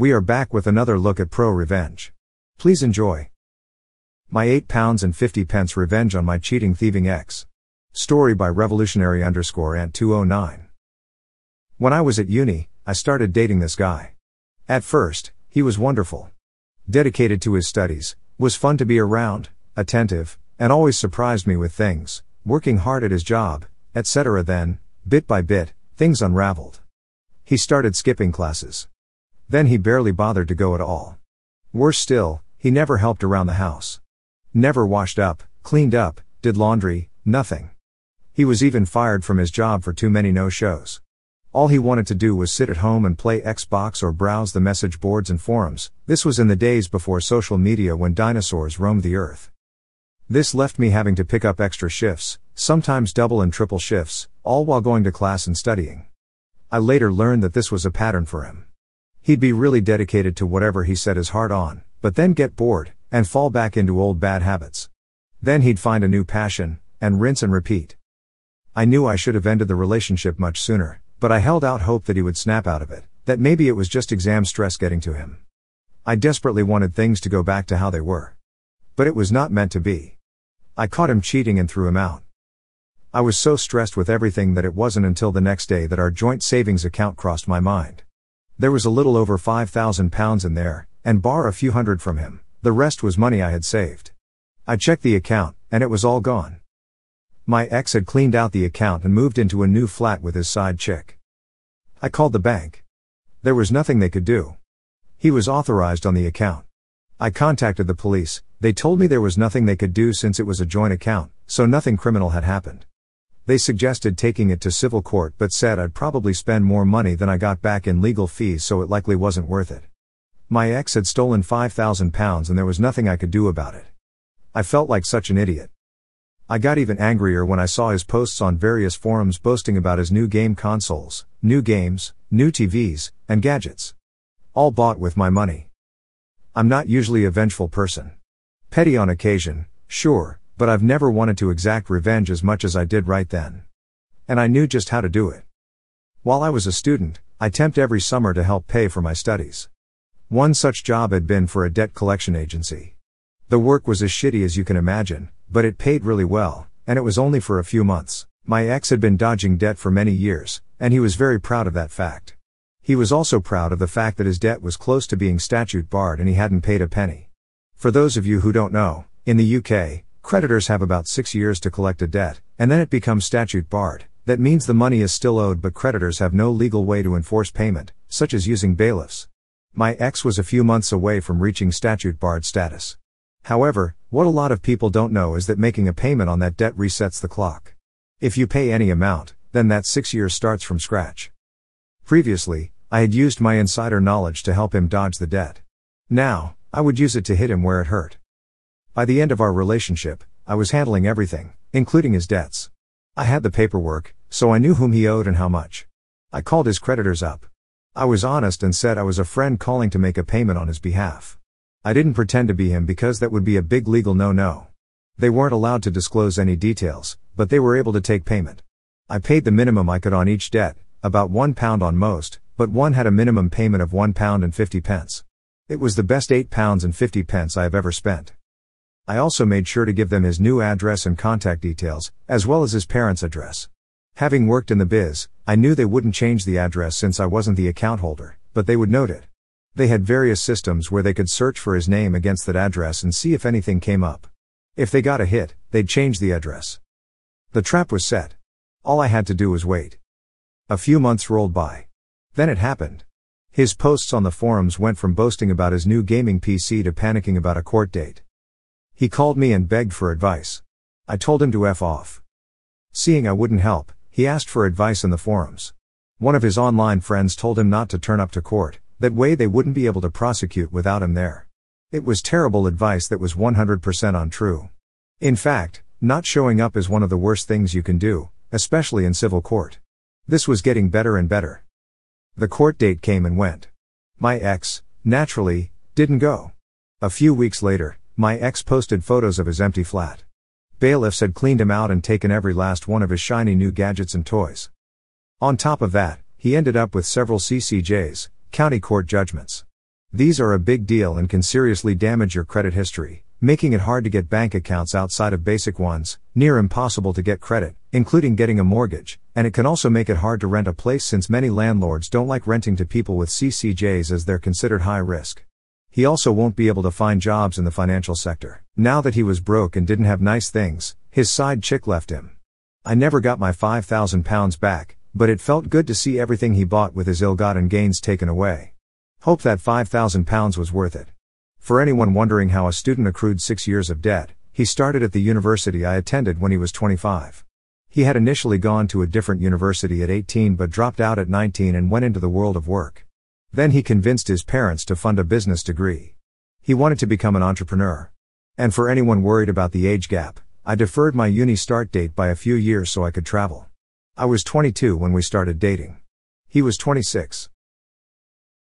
We are back with another look at pro revenge. Please enjoy. My 8 pounds and 50 pence revenge on my cheating thieving ex. Story by revolutionary underscore ant 209. When I was at uni, I started dating this guy. At first, he was wonderful. Dedicated to his studies, was fun to be around, attentive, and always surprised me with things, working hard at his job, etc. Then, bit by bit, things unraveled. He started skipping classes. Then he barely bothered to go at all. Worse still, he never helped around the house. Never washed up, cleaned up, did laundry, nothing. He was even fired from his job for too many no shows. All he wanted to do was sit at home and play Xbox or browse the message boards and forums. This was in the days before social media when dinosaurs roamed the earth. This left me having to pick up extra shifts, sometimes double and triple shifts, all while going to class and studying. I later learned that this was a pattern for him. He'd be really dedicated to whatever he set his heart on, but then get bored, and fall back into old bad habits. Then he'd find a new passion, and rinse and repeat. I knew I should have ended the relationship much sooner, but I held out hope that he would snap out of it, that maybe it was just exam stress getting to him. I desperately wanted things to go back to how they were. But it was not meant to be. I caught him cheating and threw him out. I was so stressed with everything that it wasn't until the next day that our joint savings account crossed my mind. There was a little over £5,000 in there, and bar a few hundred from him, the rest was money I had saved. I checked the account, and it was all gone. My ex had cleaned out the account and moved into a new flat with his side chick. I called the bank. There was nothing they could do. He was authorized on the account. I contacted the police, they told me there was nothing they could do since it was a joint account, so nothing criminal had happened. They suggested taking it to civil court but said I'd probably spend more money than I got back in legal fees so it likely wasn't worth it. My ex had stolen £5,000 and there was nothing I could do about it. I felt like such an idiot. I got even angrier when I saw his posts on various forums boasting about his new game consoles, new games, new TVs, and gadgets. All bought with my money. I'm not usually a vengeful person. Petty on occasion, sure, but I've never wanted to exact revenge as much as I did right then. And I knew just how to do it. While I was a student, I temped every summer to help pay for my studies. One such job had been for a debt collection agency. The work was as shitty as you can imagine, but it paid really well, and it was only for a few months. My ex had been dodging debt for many years, and he was very proud of that fact. He was also proud of the fact that his debt was close to being statute barred and he hadn't paid a penny. For those of you who don't know, in the UK, creditors have about six years to collect a debt, and then it becomes statute barred. That means the money is still owed but creditors have no legal way to enforce payment, such as using bailiffs. My ex was a few months away from reaching statute barred status. However, what a lot of people don't know is that making a payment on that debt resets the clock. If you pay any amount, then that six years starts from scratch. Previously, I had used my insider knowledge to help him dodge the debt. Now, I would use it to hit him where it hurt. By the end of our relationship, I was handling everything, including his debts. I had the paperwork, so I knew whom he owed and how much. I called his creditors up. I was honest and said I was a friend calling to make a payment on his behalf. I didn't pretend to be him because that would be a big legal no no. They weren't allowed to disclose any details, but they were able to take payment. I paid the minimum I could on each debt, about one pound on most, but one had a minimum payment of one pound and fifty pence. It was the best eight pounds and fifty pence I have ever spent. I also made sure to give them his new address and contact details, as well as his parents' address. Having worked in the biz, I knew they wouldn't change the address since I wasn't the account holder, but they would note it. They had various systems where they could search for his name against that address and see if anything came up. If they got a hit, they'd change the address. The trap was set. All I had to do was wait. A few months rolled by. Then it happened. His posts on the forums went from boasting about his new gaming PC to panicking about a court date. He called me and begged for advice. I told him to F off. Seeing I wouldn't help, he asked for advice in the forums. One of his online friends told him not to turn up to court, that way they wouldn't be able to prosecute without him there. It was terrible advice that was 100% untrue. In fact, not showing up is one of the worst things you can do, especially in civil court. This was getting better and better. The court date came and went. My ex, naturally, didn't go. A few weeks later, my ex posted photos of his empty flat. Bailiffs had cleaned him out and taken every last one of his shiny new gadgets and toys. On top of that, he ended up with several CCJs, county court judgments. These are a big deal and can seriously damage your credit history, making it hard to get bank accounts outside of basic ones, near impossible to get credit, including getting a mortgage, and it can also make it hard to rent a place since many landlords don't like renting to people with CCJs as they're considered high risk. He also won't be able to find jobs in the financial sector. Now that he was broke and didn't have nice things, his side chick left him. I never got my 5,000 pounds back, but it felt good to see everything he bought with his ill-gotten gains taken away. Hope that 5,000 pounds was worth it. For anyone wondering how a student accrued six years of debt, he started at the university I attended when he was 25. He had initially gone to a different university at 18 but dropped out at 19 and went into the world of work. Then he convinced his parents to fund a business degree. He wanted to become an entrepreneur. And for anyone worried about the age gap, I deferred my uni start date by a few years so I could travel. I was 22 when we started dating. He was 26.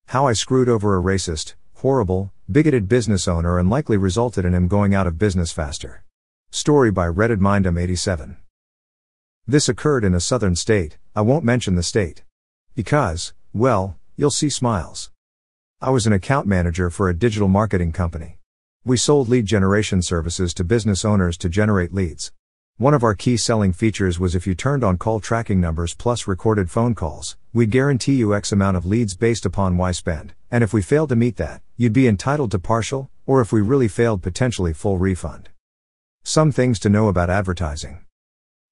How I screwed over a racist, horrible, bigoted business owner and likely resulted in him going out of business faster. Story by Reddit Mindum 87. This occurred in a southern state, I won't mention the state. Because, well, you'll see smiles. I was an account manager for a digital marketing company. We sold lead generation services to business owners to generate leads. One of our key selling features was if you turned on call tracking numbers plus recorded phone calls, we'd guarantee you X amount of leads based upon Y spend, and if we failed to meet that, you'd be entitled to partial, or if we really failed, potentially full refund. Some things to know about advertising.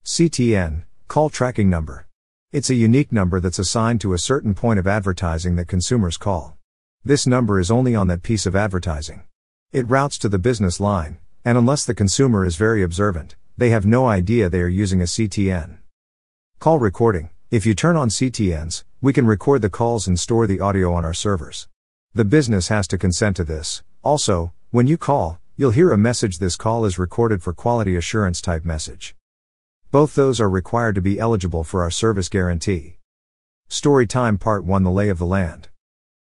CTN, call tracking number. It's a unique number that's assigned to a certain point of advertising that consumers call. This number is only on that piece of advertising. It routes to the business line, and unless the consumer is very observant, they have no idea they are using a CTN. Call recording. If you turn on CTNs, we can record the calls and store the audio on our servers. The business has to consent to this. Also, when you call, you'll hear a message this call is recorded for quality assurance type message. Both those are required to be eligible for our service guarantee. Story time part 1 The lay of the land.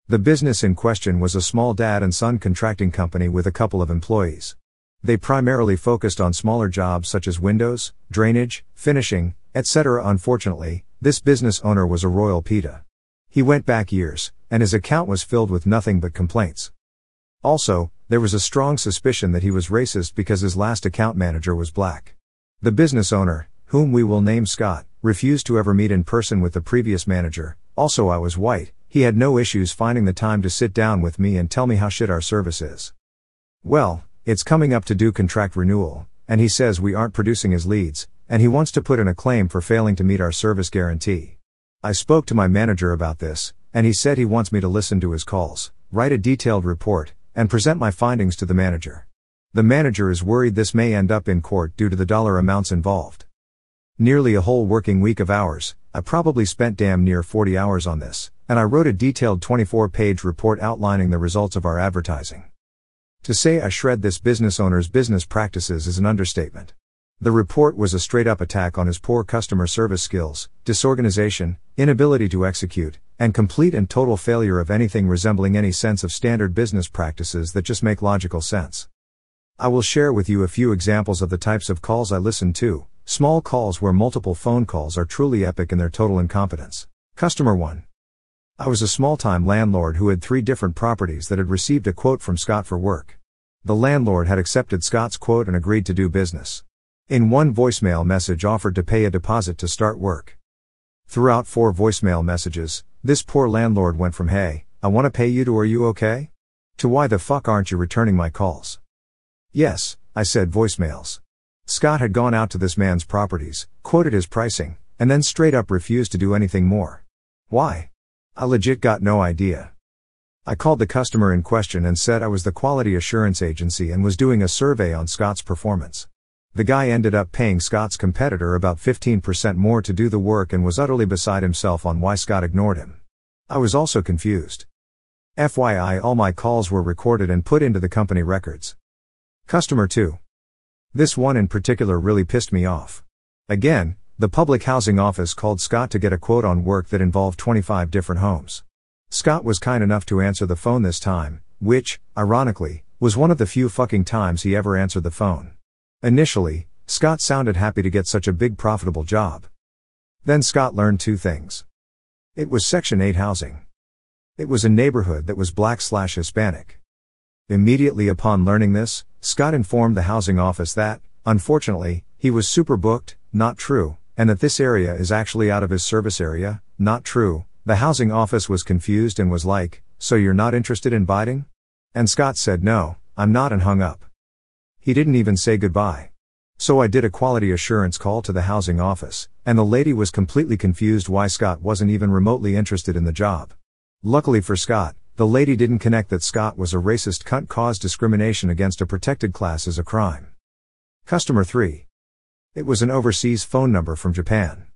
The business in question was a small dad and son contracting company with a couple of employees. They primarily focused on smaller jobs such as windows, drainage, finishing, etc. Unfortunately, this business owner was a royal PITA. He went back years, and his account was filled with nothing but complaints. Also, there was a strong suspicion that he was racist because his last account manager was black. The business owner, whom we will name Scott, refused to ever meet in person with the previous manager. Also, I was white, he had no issues finding the time to sit down with me and tell me how shit our service is. Well, it's coming up to do contract renewal, and he says we aren't producing his leads, and he wants to put in a claim for failing to meet our service guarantee. I spoke to my manager about this, and he said he wants me to listen to his calls, write a detailed report, and present my findings to the manager. The manager is worried this may end up in court due to the dollar amounts involved. Nearly a whole working week of hours, I probably spent damn near 40 hours on this, and I wrote a detailed 24 page report outlining the results of our advertising. To say I shred this business owner's business practices is an understatement. The report was a straight up attack on his poor customer service skills, disorganization, inability to execute, and complete and total failure of anything resembling any sense of standard business practices that just make logical sense. I will share with you a few examples of the types of calls I listen to, small calls where multiple phone calls are truly epic in their total incompetence. Customer 1. I was a small time landlord who had three different properties that had received a quote from Scott for work. The landlord had accepted Scott's quote and agreed to do business. In one voicemail message offered to pay a deposit to start work. Throughout four voicemail messages, this poor landlord went from hey, I want to pay you to are you okay? To why the fuck aren't you returning my calls? Yes, I said voicemails. Scott had gone out to this man's properties, quoted his pricing, and then straight up refused to do anything more. Why? I legit got no idea. I called the customer in question and said I was the quality assurance agency and was doing a survey on Scott's performance. The guy ended up paying Scott's competitor about 15% more to do the work and was utterly beside himself on why Scott ignored him. I was also confused. FYI, all my calls were recorded and put into the company records. Customer 2. This one in particular really pissed me off. Again, the public housing office called Scott to get a quote on work that involved 25 different homes. Scott was kind enough to answer the phone this time, which, ironically, was one of the few fucking times he ever answered the phone. Initially, Scott sounded happy to get such a big profitable job. Then Scott learned two things. It was Section 8 housing. It was a neighborhood that was black slash Hispanic. Immediately upon learning this, Scott informed the housing office that, unfortunately, he was super booked, not true, and that this area is actually out of his service area, not true. The housing office was confused and was like, So you're not interested in biting? And Scott said no, I'm not and hung up. He didn't even say goodbye. So I did a quality assurance call to the housing office, and the lady was completely confused why Scott wasn't even remotely interested in the job. Luckily for Scott, the lady didn't connect that Scott was a racist cunt caused discrimination against a protected class as a crime. Customer 3. It was an overseas phone number from Japan.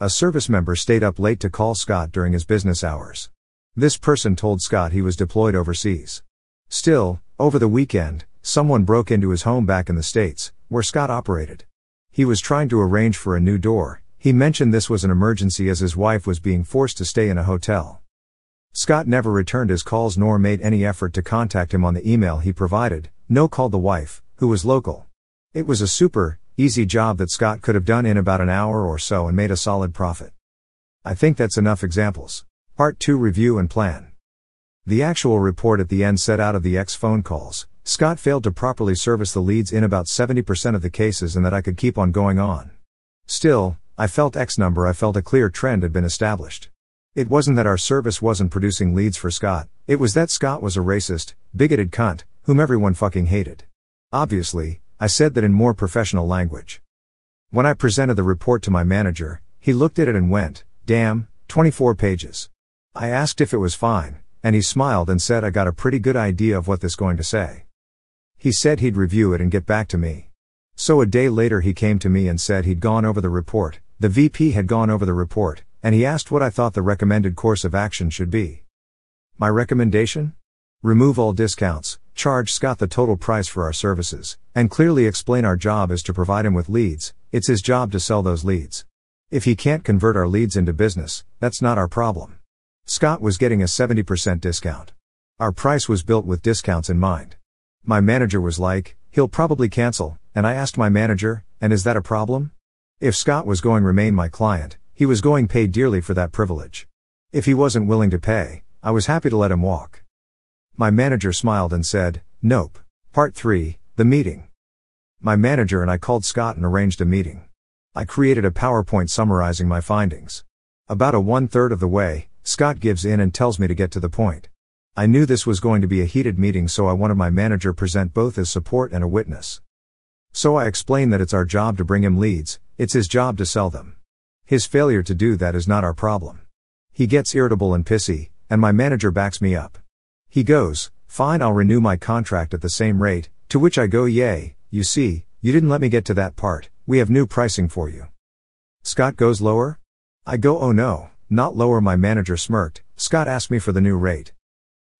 A service member stayed up late to call Scott during his business hours. This person told Scott he was deployed overseas. Still, over the weekend, someone broke into his home back in the States, where Scott operated. He was trying to arrange for a new door. He mentioned this was an emergency as his wife was being forced to stay in a hotel. Scott never returned his calls nor made any effort to contact him on the email he provided, no called the wife, who was local. It was a super, easy job that Scott could have done in about an hour or so and made a solid profit. I think that's enough examples. Part 2 Review and Plan. The actual report at the end said out of the X phone calls, Scott failed to properly service the leads in about 70% of the cases and that I could keep on going on. Still, I felt X number I felt a clear trend had been established. It wasn't that our service wasn't producing leads for Scott, it was that Scott was a racist, bigoted cunt, whom everyone fucking hated. Obviously, I said that in more professional language. When I presented the report to my manager, he looked at it and went, damn, 24 pages. I asked if it was fine, and he smiled and said I got a pretty good idea of what this going to say. He said he'd review it and get back to me. So a day later he came to me and said he'd gone over the report, the VP had gone over the report, and he asked what I thought the recommended course of action should be. My recommendation? Remove all discounts, charge Scott the total price for our services, and clearly explain our job is to provide him with leads, it's his job to sell those leads. If he can't convert our leads into business, that's not our problem. Scott was getting a 70% discount. Our price was built with discounts in mind. My manager was like, he'll probably cancel, and I asked my manager, and is that a problem? If Scott was going remain my client, he was going pay dearly for that privilege. If he wasn't willing to pay, I was happy to let him walk. My manager smiled and said, Nope. Part 3 The Meeting. My manager and I called Scott and arranged a meeting. I created a PowerPoint summarizing my findings. About a one third of the way, Scott gives in and tells me to get to the point. I knew this was going to be a heated meeting, so I wanted my manager present both as support and a witness. So I explained that it's our job to bring him leads, it's his job to sell them. His failure to do that is not our problem. He gets irritable and pissy, and my manager backs me up. He goes, Fine, I'll renew my contract at the same rate, to which I go, Yay, you see, you didn't let me get to that part, we have new pricing for you. Scott goes lower? I go, Oh no, not lower, my manager smirked. Scott asked me for the new rate.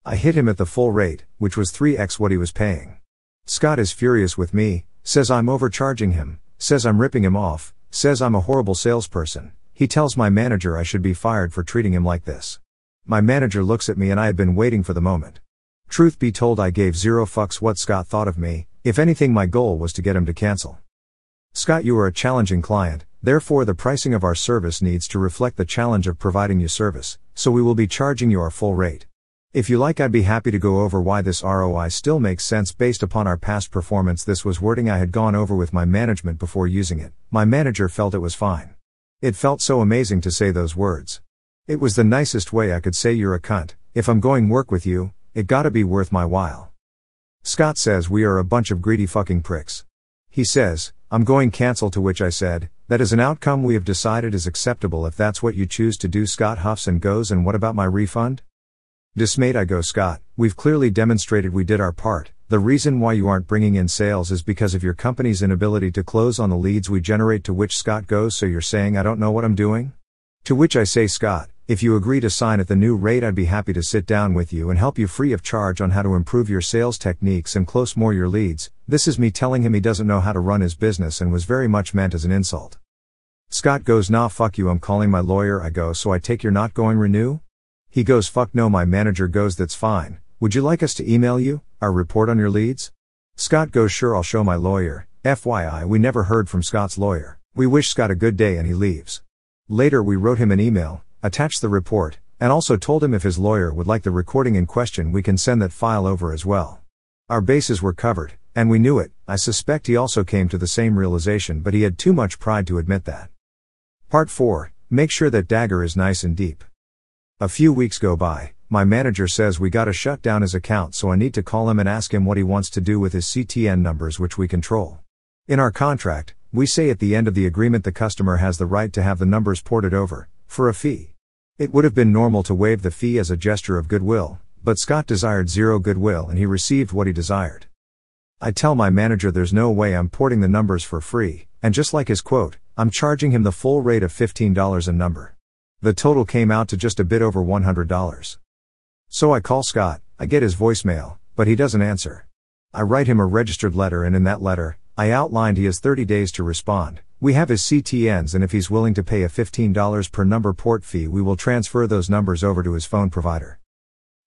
I hit him at the full rate, which was 3x what he was paying. Scott is furious with me, says I'm overcharging him, says I'm ripping him off, Says I'm a horrible salesperson. He tells my manager I should be fired for treating him like this. My manager looks at me and I had been waiting for the moment. Truth be told, I gave zero fucks what Scott thought of me, if anything, my goal was to get him to cancel. Scott, you are a challenging client, therefore, the pricing of our service needs to reflect the challenge of providing you service, so we will be charging you our full rate. If you like, I'd be happy to go over why this ROI still makes sense based upon our past performance. This was wording I had gone over with my management before using it. My manager felt it was fine. It felt so amazing to say those words. It was the nicest way I could say you're a cunt. If I'm going work with you, it gotta be worth my while. Scott says we are a bunch of greedy fucking pricks. He says, I'm going cancel to which I said, that is an outcome we have decided is acceptable if that's what you choose to do. Scott huffs and goes, and what about my refund? Dismayed I go Scott, we've clearly demonstrated we did our part. The reason why you aren't bringing in sales is because of your company's inability to close on the leads we generate to which Scott goes so you're saying I don't know what I'm doing? To which I say Scott, if you agree to sign at the new rate I'd be happy to sit down with you and help you free of charge on how to improve your sales techniques and close more your leads. This is me telling him he doesn't know how to run his business and was very much meant as an insult. Scott goes nah fuck you I'm calling my lawyer I go so I take you're not going renew? He goes fuck no my manager goes that's fine, would you like us to email you, our report on your leads? Scott goes sure I'll show my lawyer, FYI we never heard from Scott's lawyer, we wish Scott a good day and he leaves. Later we wrote him an email, attached the report, and also told him if his lawyer would like the recording in question, we can send that file over as well. Our bases were covered, and we knew it. I suspect he also came to the same realization, but he had too much pride to admit that. Part 4 Make sure that dagger is nice and deep. A few weeks go by, my manager says we gotta shut down his account, so I need to call him and ask him what he wants to do with his CTN numbers, which we control. In our contract, we say at the end of the agreement the customer has the right to have the numbers ported over, for a fee. It would have been normal to waive the fee as a gesture of goodwill, but Scott desired zero goodwill and he received what he desired. I tell my manager there's no way I'm porting the numbers for free, and just like his quote, I'm charging him the full rate of $15 a number. The total came out to just a bit over $100. So I call Scott, I get his voicemail, but he doesn't answer. I write him a registered letter, and in that letter, I outlined he has 30 days to respond. We have his CTNs, and if he's willing to pay a $15 per number port fee, we will transfer those numbers over to his phone provider.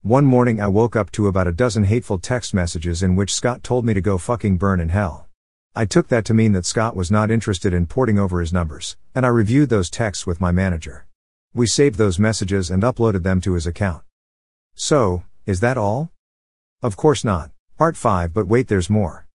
One morning, I woke up to about a dozen hateful text messages in which Scott told me to go fucking burn in hell. I took that to mean that Scott was not interested in porting over his numbers, and I reviewed those texts with my manager. We saved those messages and uploaded them to his account. So, is that all? Of course not. Part 5 But wait, there's more.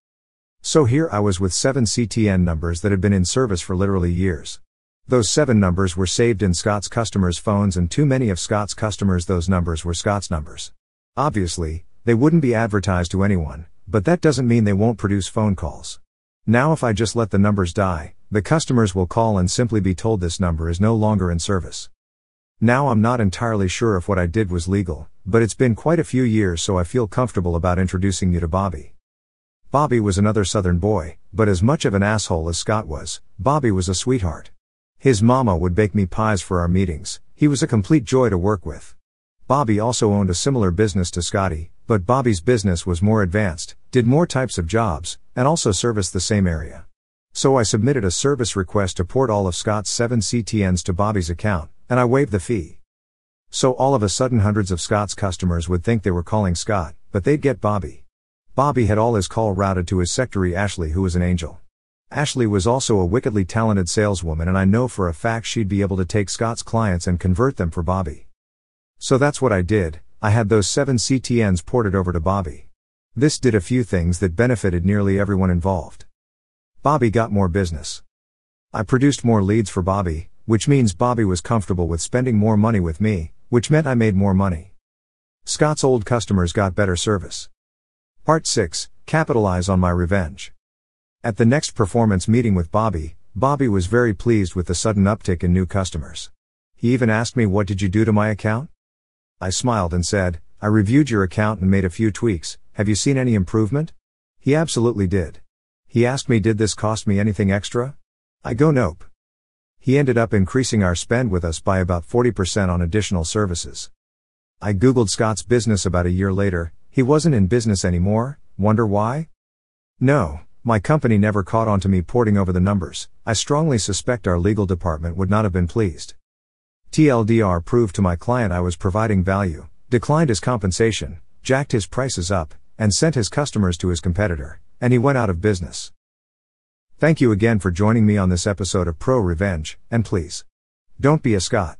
So here I was with seven CTN numbers that had been in service for literally years. Those seven numbers were saved in Scott's customers' phones, and too many of Scott's customers, those numbers were Scott's numbers. Obviously, they wouldn't be advertised to anyone, but that doesn't mean they won't produce phone calls. Now, if I just let the numbers die, the customers will call and simply be told this number is no longer in service. Now I'm not entirely sure if what I did was legal, but it's been quite a few years so I feel comfortable about introducing you to Bobby. Bobby was another southern boy, but as much of an asshole as Scott was, Bobby was a sweetheart. His mama would bake me pies for our meetings, he was a complete joy to work with. Bobby also owned a similar business to Scotty, but Bobby's business was more advanced, did more types of jobs, and also serviced the same area. So I submitted a service request to port all of Scott's 7 CTNs to Bobby's account, and I waived the fee. So all of a sudden hundreds of Scott's customers would think they were calling Scott, but they'd get Bobby. Bobby had all his call routed to his secretary Ashley who was an angel. Ashley was also a wickedly talented saleswoman and I know for a fact she'd be able to take Scott's clients and convert them for Bobby. So that's what I did, I had those seven CTNs ported over to Bobby. This did a few things that benefited nearly everyone involved. Bobby got more business. I produced more leads for Bobby, which means Bobby was comfortable with spending more money with me, which meant I made more money. Scott's old customers got better service. Part 6 Capitalize on my revenge. At the next performance meeting with Bobby, Bobby was very pleased with the sudden uptick in new customers. He even asked me, What did you do to my account? I smiled and said, I reviewed your account and made a few tweaks. Have you seen any improvement? He absolutely did. He asked me, Did this cost me anything extra? I go, Nope. He ended up increasing our spend with us by about 40% on additional services. I googled Scott's business about a year later, he wasn't in business anymore, wonder why? No, my company never caught on to me porting over the numbers, I strongly suspect our legal department would not have been pleased. TLDR proved to my client I was providing value, declined his compensation, jacked his prices up, and sent his customers to his competitor, and he went out of business. Thank you again for joining me on this episode of Pro Revenge, and please, don't be a Scott.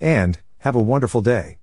And, have a wonderful day.